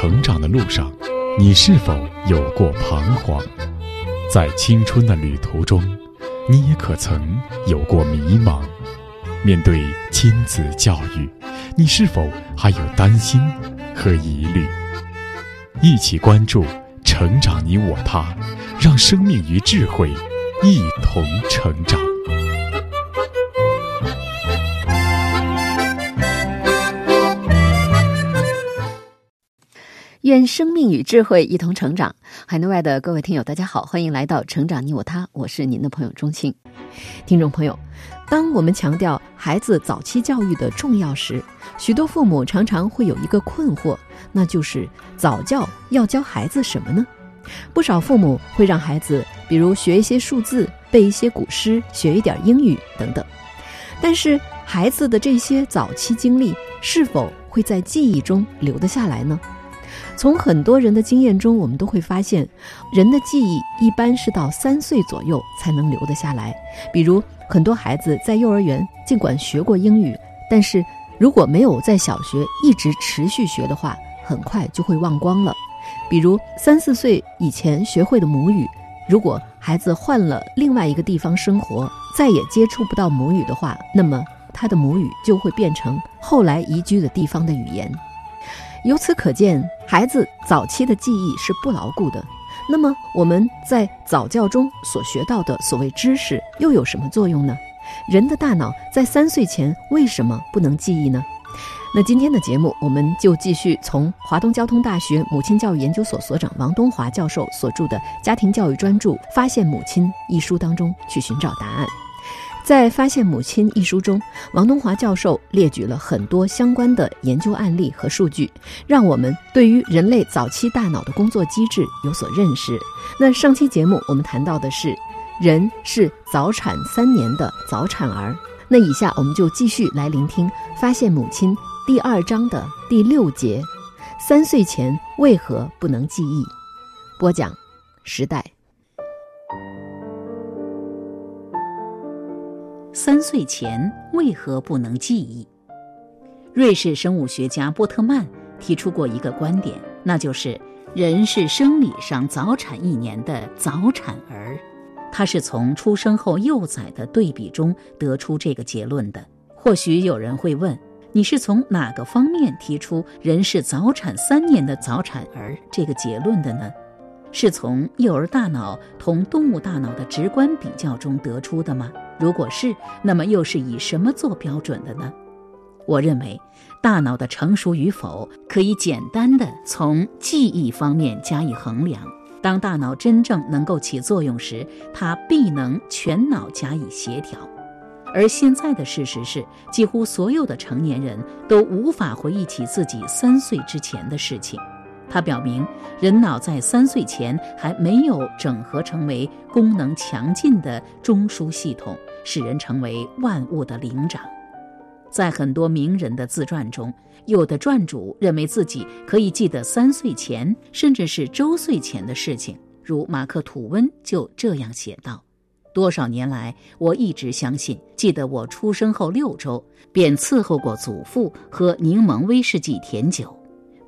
成长的路上，你是否有过彷徨？在青春的旅途中，你也可曾有过迷茫？面对亲子教育，你是否还有担心和疑虑？一起关注成长你我他，让生命与智慧一同成长。愿生命与智慧一同成长。海内外的各位听友，大家好，欢迎来到《成长你我他》，我是您的朋友钟青。听众朋友，当我们强调孩子早期教育的重要时，许多父母常常会有一个困惑，那就是早教要教孩子什么呢？不少父母会让孩子，比如学一些数字、背一些古诗、学一点英语等等。但是，孩子的这些早期经历是否会在记忆中留得下来呢？从很多人的经验中，我们都会发现，人的记忆一般是到三岁左右才能留得下来。比如，很多孩子在幼儿园尽管学过英语，但是如果没有在小学一直持续学的话，很快就会忘光了。比如，三四岁以前学会的母语，如果孩子换了另外一个地方生活，再也接触不到母语的话，那么他的母语就会变成后来移居的地方的语言。由此可见，孩子早期的记忆是不牢固的。那么，我们在早教中所学到的所谓知识又有什么作用呢？人的大脑在三岁前为什么不能记忆呢？那今天的节目，我们就继续从华东交通大学母亲教育研究所所长王东华教授所著的《家庭教育专著：发现母亲》一书当中去寻找答案。在《发现母亲》一书中，王东华教授列举了很多相关的研究案例和数据，让我们对于人类早期大脑的工作机制有所认识。那上期节目我们谈到的是，人是早产三年的早产儿。那以下我们就继续来聆听《发现母亲》第二章的第六节：三岁前为何不能记忆？播讲：时代。三岁前为何不能记忆？瑞士生物学家波特曼提出过一个观点，那就是人是生理上早产一年的早产儿。他是从出生后幼崽的对比中得出这个结论的。或许有人会问，你是从哪个方面提出人是早产三年的早产儿这个结论的呢？是从幼儿大脑同动物大脑的直观比较中得出的吗？如果是，那么又是以什么做标准的呢？我认为，大脑的成熟与否可以简单的从记忆方面加以衡量。当大脑真正能够起作用时，它必能全脑加以协调。而现在的事实是，几乎所有的成年人都无法回忆起自己三岁之前的事情。它表明，人脑在三岁前还没有整合成为功能强劲的中枢系统，使人成为万物的灵长。在很多名人的自传中，有的传主认为自己可以记得三岁前，甚至是周岁前的事情，如马克·吐温就这样写道：“多少年来，我一直相信，记得我出生后六周便伺候过祖父喝柠檬威士忌甜酒。”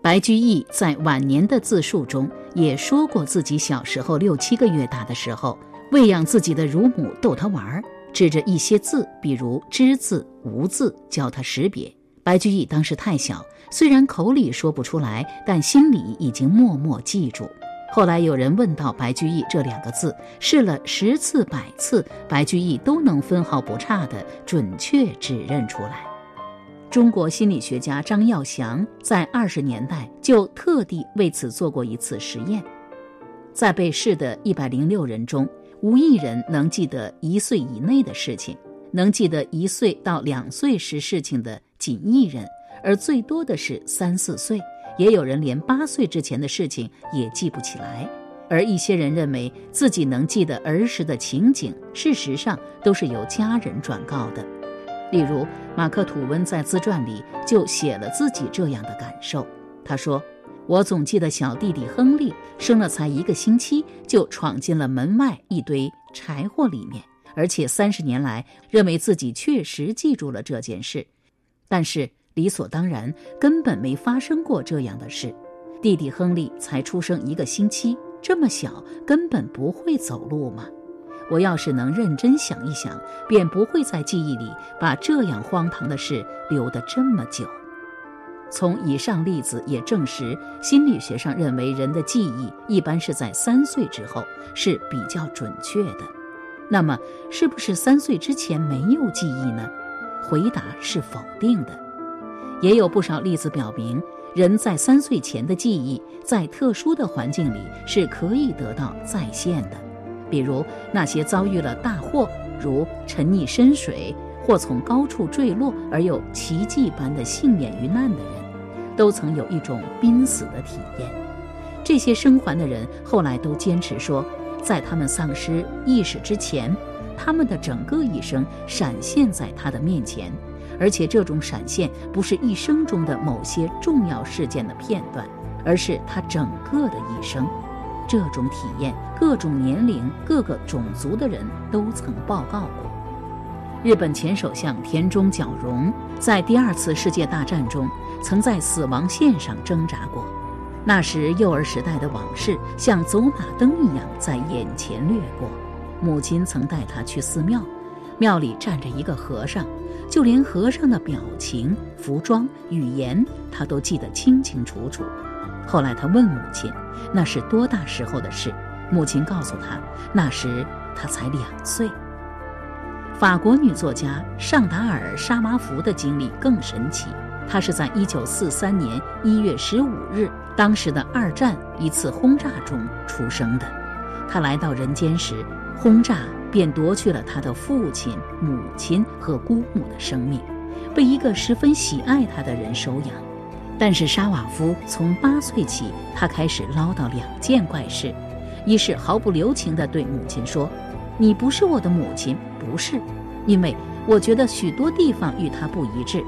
白居易在晚年的自述中也说过，自己小时候六七个月大的时候，喂养自己的乳母逗他玩儿，指着一些字，比如“之”字、“无”字，教他识别。白居易当时太小，虽然口里说不出来，但心里已经默默记住。后来有人问到白居易这两个字，试了十次百次，白居易都能分毫不差地准确指认出来。中国心理学家张耀祥在二十年代就特地为此做过一次实验，在被试的一百零六人中，无一人能记得一岁以内的事情，能记得一岁到两岁时事情的仅一人，而最多的是三四岁，也有人连八岁之前的事情也记不起来。而一些人认为自己能记得儿时的情景，事实上都是由家人转告的。例如，马克·吐温在自传里就写了自己这样的感受。他说：“我总记得小弟弟亨利生了才一个星期，就闯进了门外一堆柴火里面，而且三十年来认为自己确实记住了这件事。但是理所当然，根本没发生过这样的事。弟弟亨利才出生一个星期，这么小，根本不会走路吗？我要是能认真想一想，便不会在记忆里把这样荒唐的事留得这么久。从以上例子也证实，心理学上认为人的记忆一般是在三岁之后是比较准确的。那么，是不是三岁之前没有记忆呢？回答是否定的。也有不少例子表明，人在三岁前的记忆在特殊的环境里是可以得到再现的。比如那些遭遇了大祸，如沉溺深水或从高处坠落而又奇迹般的幸免于难的人，都曾有一种濒死的体验。这些生还的人后来都坚持说，在他们丧失意识之前，他们的整个一生闪现在他的面前，而且这种闪现不是一生中的某些重要事件的片段，而是他整个的一生。这种体验，各种年龄、各个种族的人都曾报告过。日本前首相田中角荣在第二次世界大战中曾在死亡线上挣扎过，那时幼儿时代的往事像走马灯一样在眼前掠过。母亲曾带他去寺庙，庙里站着一个和尚，就连和尚的表情、服装、语言，他都记得清清楚楚。后来他问母亲：“那是多大时候的事？”母亲告诉他：“那时他才两岁。”法国女作家尚达尔·沙马福的经历更神奇。她是在1943年1月15日，当时的二战一次轰炸中出生的。她来到人间时，轰炸便夺去了她的父亲、母亲和姑母的生命，被一个十分喜爱她的人收养。但是沙瓦夫从八岁起，他开始唠叨两件怪事：一是毫不留情地对母亲说：“你不是我的母亲，不是，因为我觉得许多地方与他不一致，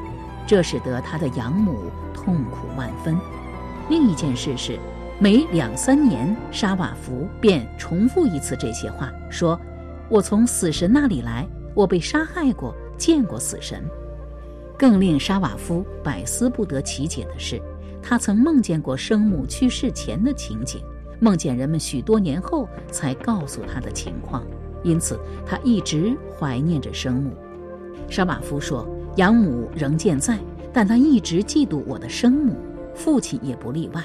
这使得他的养母痛苦万分。”另一件事是，每两三年，沙瓦夫便重复一次这些话，说：“我从死神那里来，我被杀害过，见过死神。”更令沙瓦夫百思不得其解的是，他曾梦见过生母去世前的情景，梦见人们许多年后才告诉他的情况，因此他一直怀念着生母。沙瓦夫说：“养母仍健在，但他一直嫉妒我的生母，父亲也不例外。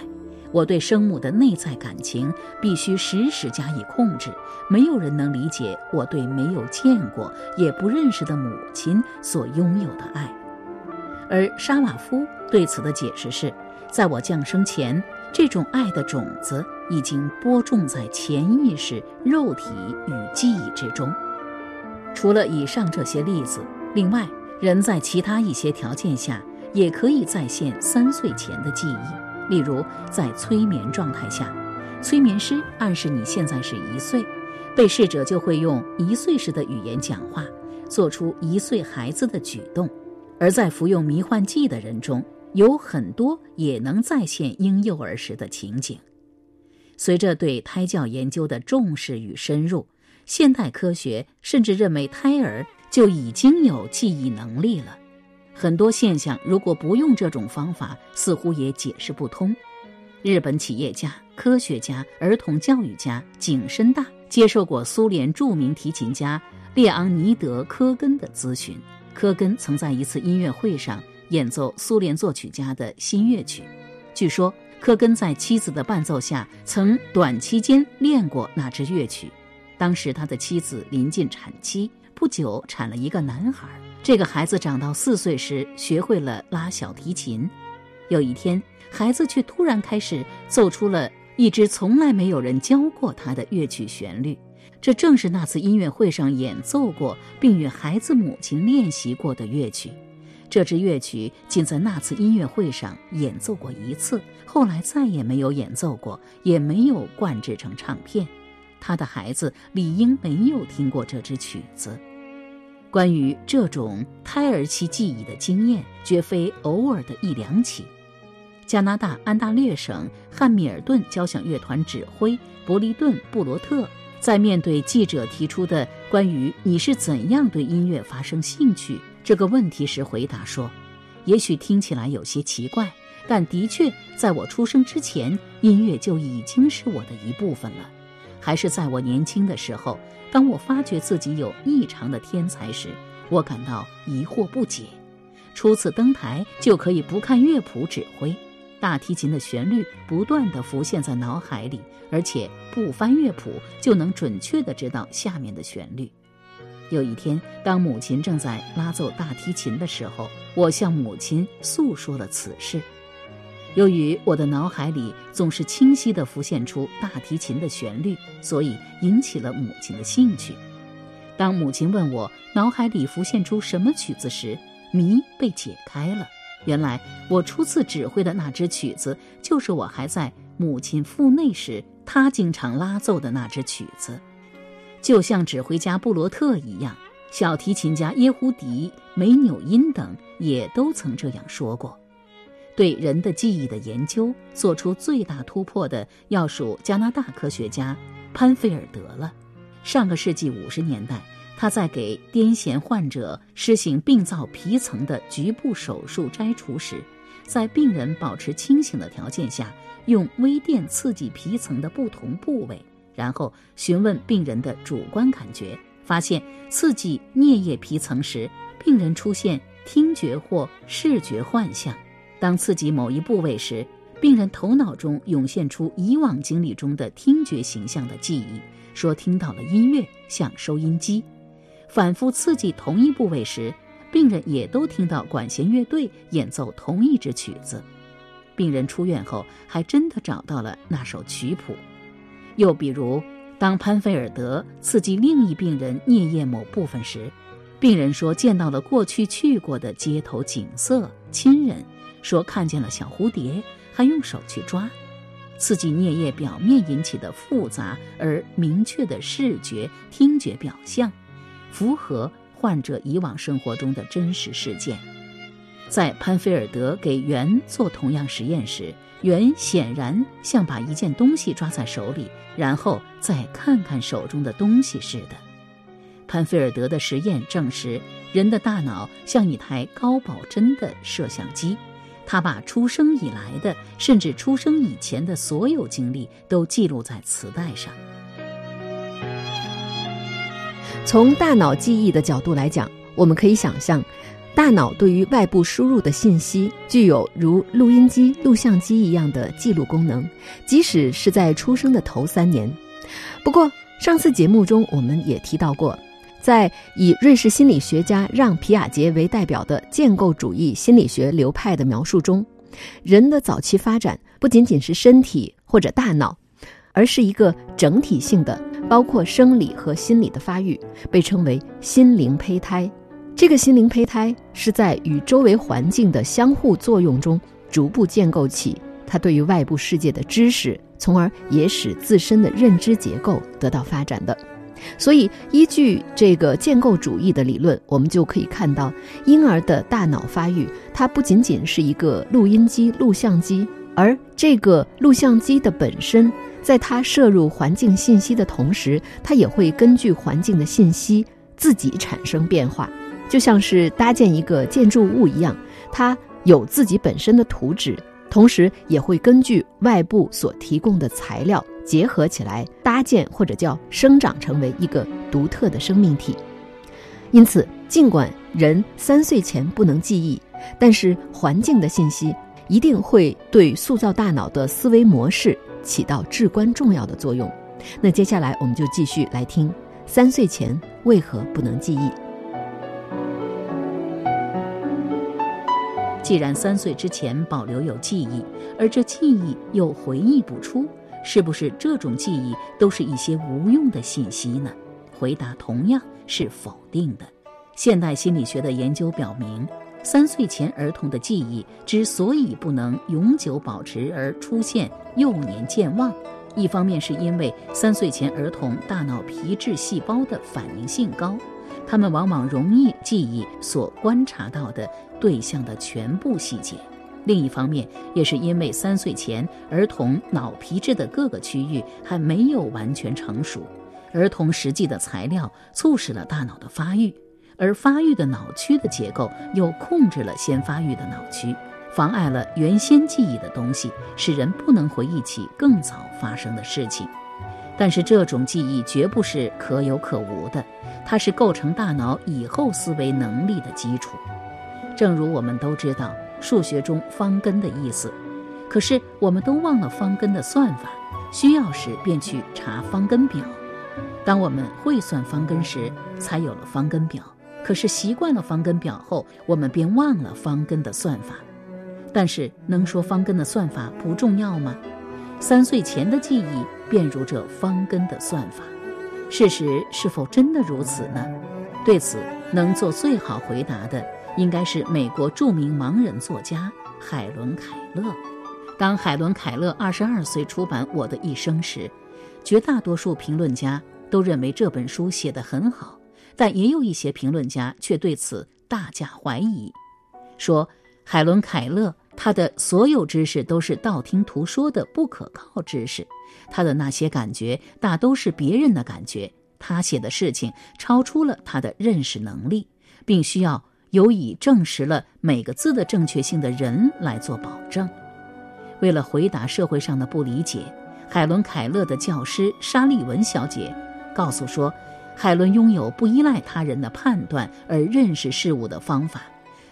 我对生母的内在感情必须时时加以控制，没有人能理解我对没有见过也不认识的母亲所拥有的爱。”而沙瓦夫对此的解释是，在我降生前，这种爱的种子已经播种在潜意识、肉体与记忆之中。除了以上这些例子，另外，人在其他一些条件下也可以再现三岁前的记忆。例如，在催眠状态下，催眠师暗示你现在是一岁，被试者就会用一岁时的语言讲话，做出一岁孩子的举动。而在服用迷幻剂的人中，有很多也能再现婴幼儿时的情景。随着对胎教研究的重视与深入，现代科学甚至认为胎儿就已经有记忆能力了。很多现象如果不用这种方法，似乎也解释不通。日本企业家、科学家、儿童教育家景深大接受过苏联著名提琴家列昂尼德·科根的咨询。科根曾在一次音乐会上演奏苏联作曲家的新乐曲。据说，科根在妻子的伴奏下曾短期间练过那支乐曲。当时他的妻子临近产期，不久产了一个男孩。这个孩子长到四岁时学会了拉小提琴。有一天，孩子却突然开始奏出了一支从来没有人教过他的乐曲旋律。这正是那次音乐会上演奏过，并与孩子母亲练习过的乐曲。这支乐曲仅在那次音乐会上演奏过一次，后来再也没有演奏过，也没有灌制成唱片。他的孩子理应没有听过这支曲子。关于这种胎儿期记忆的经验，绝非偶尔的一两起。加拿大安大略省汉密尔顿交响乐团指挥伯利顿·布罗特。在面对记者提出的关于你是怎样对音乐发生兴趣这个问题时，回答说：“也许听起来有些奇怪，但的确，在我出生之前音乐就已经是我的一部分了。还是在我年轻的时候，当我发觉自己有异常的天才时，我感到疑惑不解。初次登台就可以不看乐谱指挥，大提琴的旋律不断地浮现在脑海里，而且不翻乐谱就能准确地知道下面的旋律。有一天，当母亲正在拉奏大提琴的时候，我向母亲诉说了此事。由于我的脑海里总是清晰地浮现出大提琴的旋律，所以引起了母亲的兴趣。当母亲问我脑海里浮现出什么曲子时，谜被解开了。原来我初次指挥的那支曲子，就是我还在母亲腹内时，她经常拉奏的那支曲子。就像指挥家布罗特一样，小提琴家耶胡迪、梅纽因等也都曾这样说过。对人的记忆的研究做出最大突破的，要数加拿大科学家潘菲尔德了。上个世纪五十年代，他在给癫痫患者施行病灶皮层的局部手术摘除时，在病人保持清醒的条件下，用微电刺激皮层的不同部位，然后询问病人的主观感觉，发现刺激颞叶皮层时，病人出现听觉或视觉幻象。当刺激某一部位时，病人头脑中涌现出以往经历中的听觉形象的记忆，说听到了音乐，像收音机。反复刺激同一部位时，病人也都听到管弦乐队演奏同一支曲子。病人出院后，还真的找到了那首曲谱。又比如，当潘菲尔德刺激另一病人颞叶某部分时，病人说见到了过去去过的街头景色、亲人。说看见了小蝴蝶，还用手去抓，刺激颞叶表面引起的复杂而明确的视觉、听觉表象，符合患者以往生活中的真实事件。在潘菲尔德给猿做同样实验时，猿显然像把一件东西抓在手里，然后再看看手中的东西似的。潘菲尔德的实验证实，人的大脑像一台高保真的摄像机。他把出生以来的，甚至出生以前的所有经历都记录在磁带上。从大脑记忆的角度来讲，我们可以想象，大脑对于外部输入的信息具有如录音机、录像机一样的记录功能，即使是在出生的头三年。不过，上次节目中我们也提到过。在以瑞士心理学家让·皮亚杰为代表的建构主义心理学流派的描述中，人的早期发展不仅仅是身体或者大脑，而是一个整体性的，包括生理和心理的发育，被称为心灵胚胎。这个心灵胚胎是在与周围环境的相互作用中，逐步建构起他对于外部世界的知识，从而也使自身的认知结构得到发展的。所以，依据这个建构主义的理论，我们就可以看到，婴儿的大脑发育，它不仅仅是一个录音机、录像机，而这个录像机的本身，在它摄入环境信息的同时，它也会根据环境的信息自己产生变化，就像是搭建一个建筑物一样，它有自己本身的图纸。同时也会根据外部所提供的材料结合起来搭建或者叫生长成为一个独特的生命体。因此，尽管人三岁前不能记忆，但是环境的信息一定会对塑造大脑的思维模式起到至关重要的作用。那接下来我们就继续来听三岁前为何不能记忆。既然三岁之前保留有记忆，而这记忆又回忆不出，是不是这种记忆都是一些无用的信息呢？回答同样是否定的。现代心理学的研究表明，三岁前儿童的记忆之所以不能永久保持而出现幼年健忘，一方面是因为三岁前儿童大脑皮质细胞的反应性高。他们往往容易记忆所观察到的对象的全部细节。另一方面，也是因为三岁前儿童脑皮质的各个区域还没有完全成熟，儿童实际的材料促使了大脑的发育，而发育的脑区的结构又控制了先发育的脑区，妨碍了原先记忆的东西，使人不能回忆起更早发生的事情。但是这种记忆绝不是可有可无的，它是构成大脑以后思维能力的基础。正如我们都知道数学中方根的意思，可是我们都忘了方根的算法，需要时便去查方根表。当我们会算方根时，才有了方根表。可是习惯了方根表后，我们便忘了方根的算法。但是能说方根的算法不重要吗？三岁前的记忆便如这方根的算法，事实是否真的如此呢？对此，能做最好回答的，应该是美国著名盲人作家海伦·凯勒。当海伦·凯勒二十二岁出版《我的一生》时，绝大多数评论家都认为这本书写得很好，但也有一些评论家却对此大加怀疑，说海伦·凯勒。他的所有知识都是道听途说的不可靠知识，他的那些感觉大都是别人的感觉，他写的事情超出了他的认识能力，并需要有以证实了每个字的正确性的人来做保证。为了回答社会上的不理解，海伦·凯勒的教师沙利文小姐告诉说，海伦拥有不依赖他人的判断而认识事物的方法。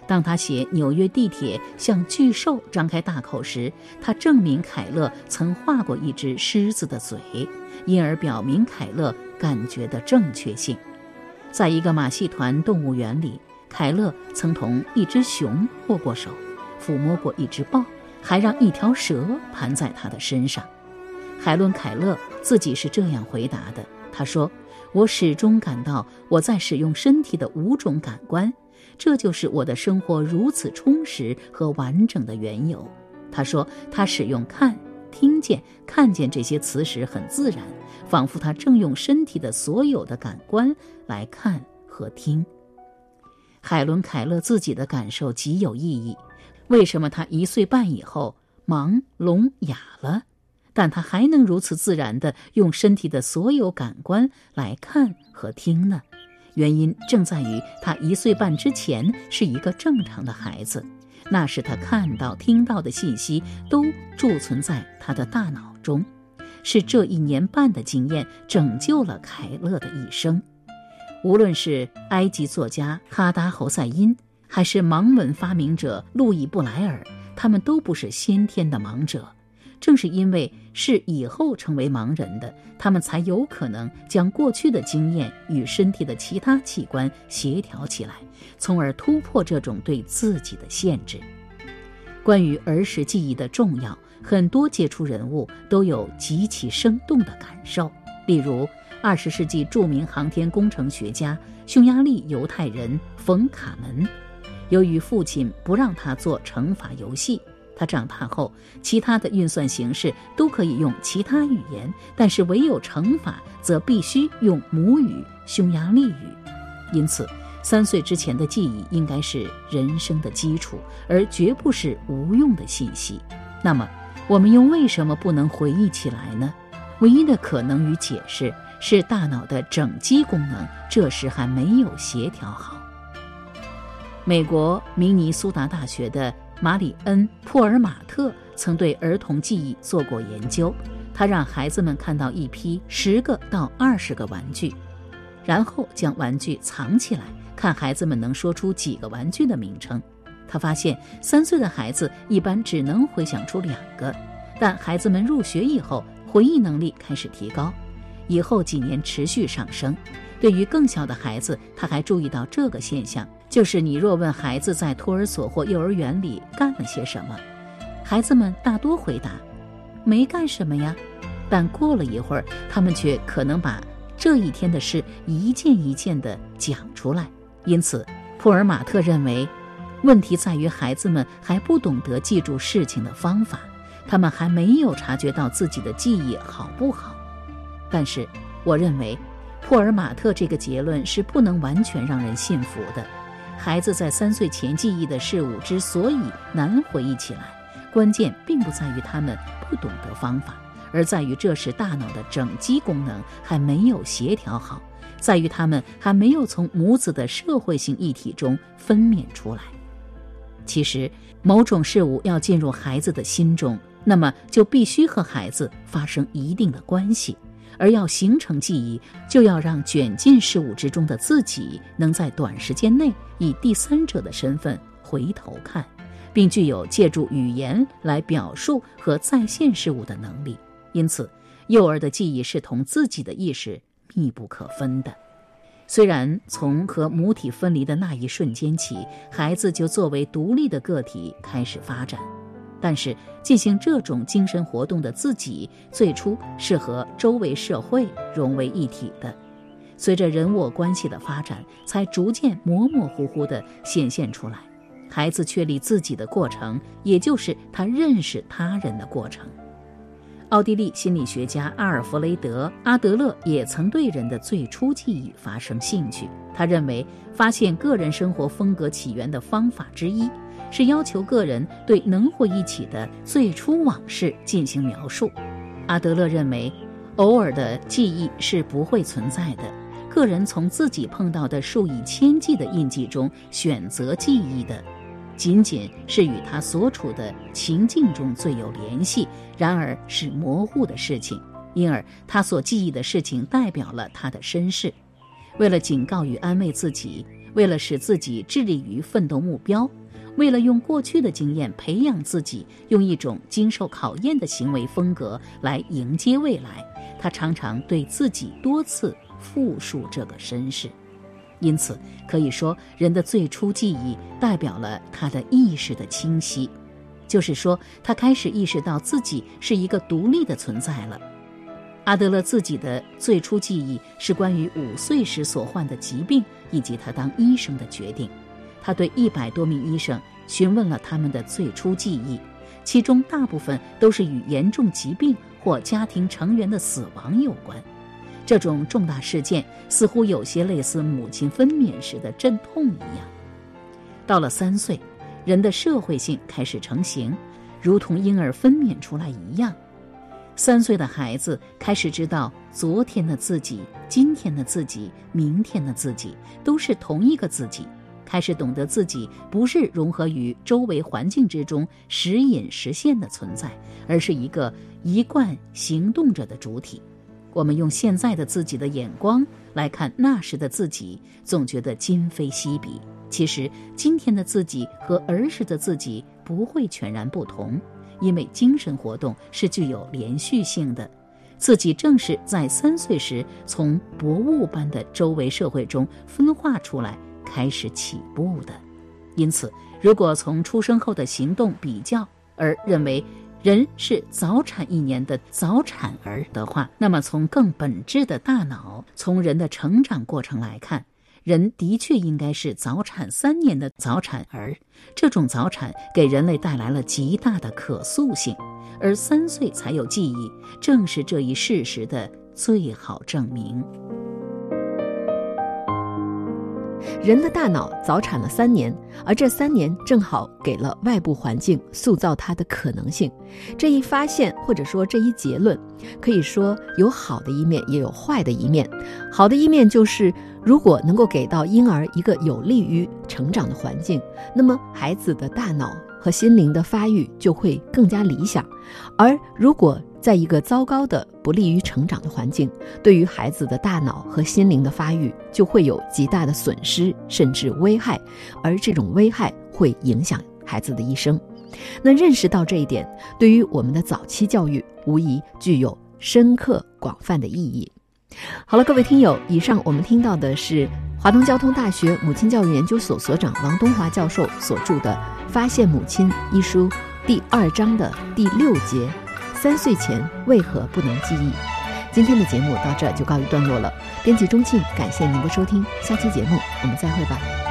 当他写纽约地铁向巨兽张开大口时，他证明凯勒曾画过一只狮子的嘴，因而表明凯勒感觉的正确性。在一个马戏团动物园里，凯勒曾同一只熊握过手，抚摸过一只豹，还让一条蛇盘在他的身上。海伦·凯勒自己是这样回答的：“他说，我始终感到我在使用身体的五种感官。”这就是我的生活如此充实和完整的缘由。他说，他使用看、听见、看见这些词时很自然，仿佛他正用身体的所有的感官来看和听。海伦·凯勒自己的感受极有意义。为什么他一岁半以后盲、聋、哑了，但他还能如此自然地用身体的所有感官来看和听呢？原因正在于他一岁半之前是一个正常的孩子，那时他看到、听到的信息都贮存在他的大脑中。是这一年半的经验拯救了凯勒的一生。无论是埃及作家哈达侯赛因，还是盲文发明者路易布莱尔，他们都不是先天的盲者。正是因为是以后成为盲人的，他们才有可能将过去的经验与身体的其他器官协调起来，从而突破这种对自己的限制。关于儿时记忆的重要，很多杰出人物都有极其生动的感受。例如，二十世纪著名航天工程学家匈牙利犹太人冯·卡门，由于父亲不让他做乘法游戏。他长大后，其他的运算形式都可以用其他语言，但是唯有乘法则必须用母语匈牙利语。因此，三岁之前的记忆应该是人生的基础，而绝不是无用的信息。那么，我们又为什么不能回忆起来呢？唯一的可能与解释是大脑的整机功能这时还没有协调好。美国明尼苏达大学的。马里恩·普尔马特曾对儿童记忆做过研究，他让孩子们看到一批十个到二十个玩具，然后将玩具藏起来，看孩子们能说出几个玩具的名称。他发现，三岁的孩子一般只能回想出两个，但孩子们入学以后，回忆能力开始提高，以后几年持续上升。对于更小的孩子，他还注意到这个现象。就是你若问孩子在托儿所或幼儿园里干了些什么，孩子们大多回答，没干什么呀。但过了一会儿，他们却可能把这一天的事一件一件地讲出来。因此，普尔马特认为，问题在于孩子们还不懂得记住事情的方法，他们还没有察觉到自己的记忆好不好。但是，我认为，霍尔马特这个结论是不能完全让人信服的。孩子在三岁前记忆的事物之所以难回忆起来，关键并不在于他们不懂得方法，而在于这时大脑的整机功能还没有协调好，在于他们还没有从母子的社会性议题中分娩出来。其实，某种事物要进入孩子的心中，那么就必须和孩子发生一定的关系。而要形成记忆，就要让卷进事物之中的自己能在短时间内以第三者的身份回头看，并具有借助语言来表述和再现事物的能力。因此，幼儿的记忆是同自己的意识密不可分的。虽然从和母体分离的那一瞬间起，孩子就作为独立的个体开始发展。但是，进行这种精神活动的自己，最初是和周围社会融为一体的。随着人我关系的发展，才逐渐模模糊糊地显现出来。孩子确立自己的过程，也就是他认识他人的过程。奥地利心理学家阿尔弗雷德·阿德勒也曾对人的最初记忆发生兴趣。他认为，发现个人生活风格起源的方法之一。是要求个人对能活一起的最初往事进行描述。阿德勒认为，偶尔的记忆是不会存在的。个人从自己碰到的数以千计的印记中选择记忆的，仅仅是与他所处的情境中最有联系，然而是模糊的事情。因而，他所记忆的事情代表了他的身世。为了警告与安慰自己，为了使自己致力于奋斗目标。为了用过去的经验培养自己，用一种经受考验的行为风格来迎接未来，他常常对自己多次复述这个身世。因此，可以说，人的最初记忆代表了他的意识的清晰，就是说，他开始意识到自己是一个独立的存在了。阿德勒自己的最初记忆是关于五岁时所患的疾病以及他当医生的决定。他对一百多名医生询问了他们的最初记忆，其中大部分都是与严重疾病或家庭成员的死亡有关。这种重大事件似乎有些类似母亲分娩时的阵痛一样。到了三岁，人的社会性开始成型，如同婴儿分娩出来一样。三岁的孩子开始知道，昨天的自己、今天的自己、明天的自己都是同一个自己。开始懂得自己不是融合于周围环境之中时隐时现的存在，而是一个一贯行动着的主体。我们用现在的自己的眼光来看那时的自己，总觉得今非昔比。其实，今天的自己和儿时的自己不会全然不同，因为精神活动是具有连续性的。自己正是在三岁时从薄雾般的周围社会中分化出来。开始起步的，因此，如果从出生后的行动比较而认为人是早产一年的早产儿的话，那么从更本质的大脑，从人的成长过程来看，人的确应该是早产三年的早产儿。这种早产给人类带来了极大的可塑性，而三岁才有记忆，正是这一事实的最好证明。人的大脑早产了三年，而这三年正好给了外部环境塑造它的可能性。这一发现或者说这一结论，可以说有好的一面，也有坏的一面。好的一面就是，如果能够给到婴儿一个有利于成长的环境，那么孩子的大脑和心灵的发育就会更加理想。而如果在一个糟糕的、不利于成长的环境，对于孩子的大脑和心灵的发育就会有极大的损失，甚至危害，而这种危害会影响孩子的一生。那认识到这一点，对于我们的早期教育无疑具有深刻广泛的意义。好了，各位听友，以上我们听到的是华东交通大学母亲教育研究所所长王东华教授所著的《发现母亲》一书第二章的第六节。三岁前为何不能记忆？今天的节目到这就告一段落了。编辑钟庆，感谢您的收听，下期节目我们再会吧。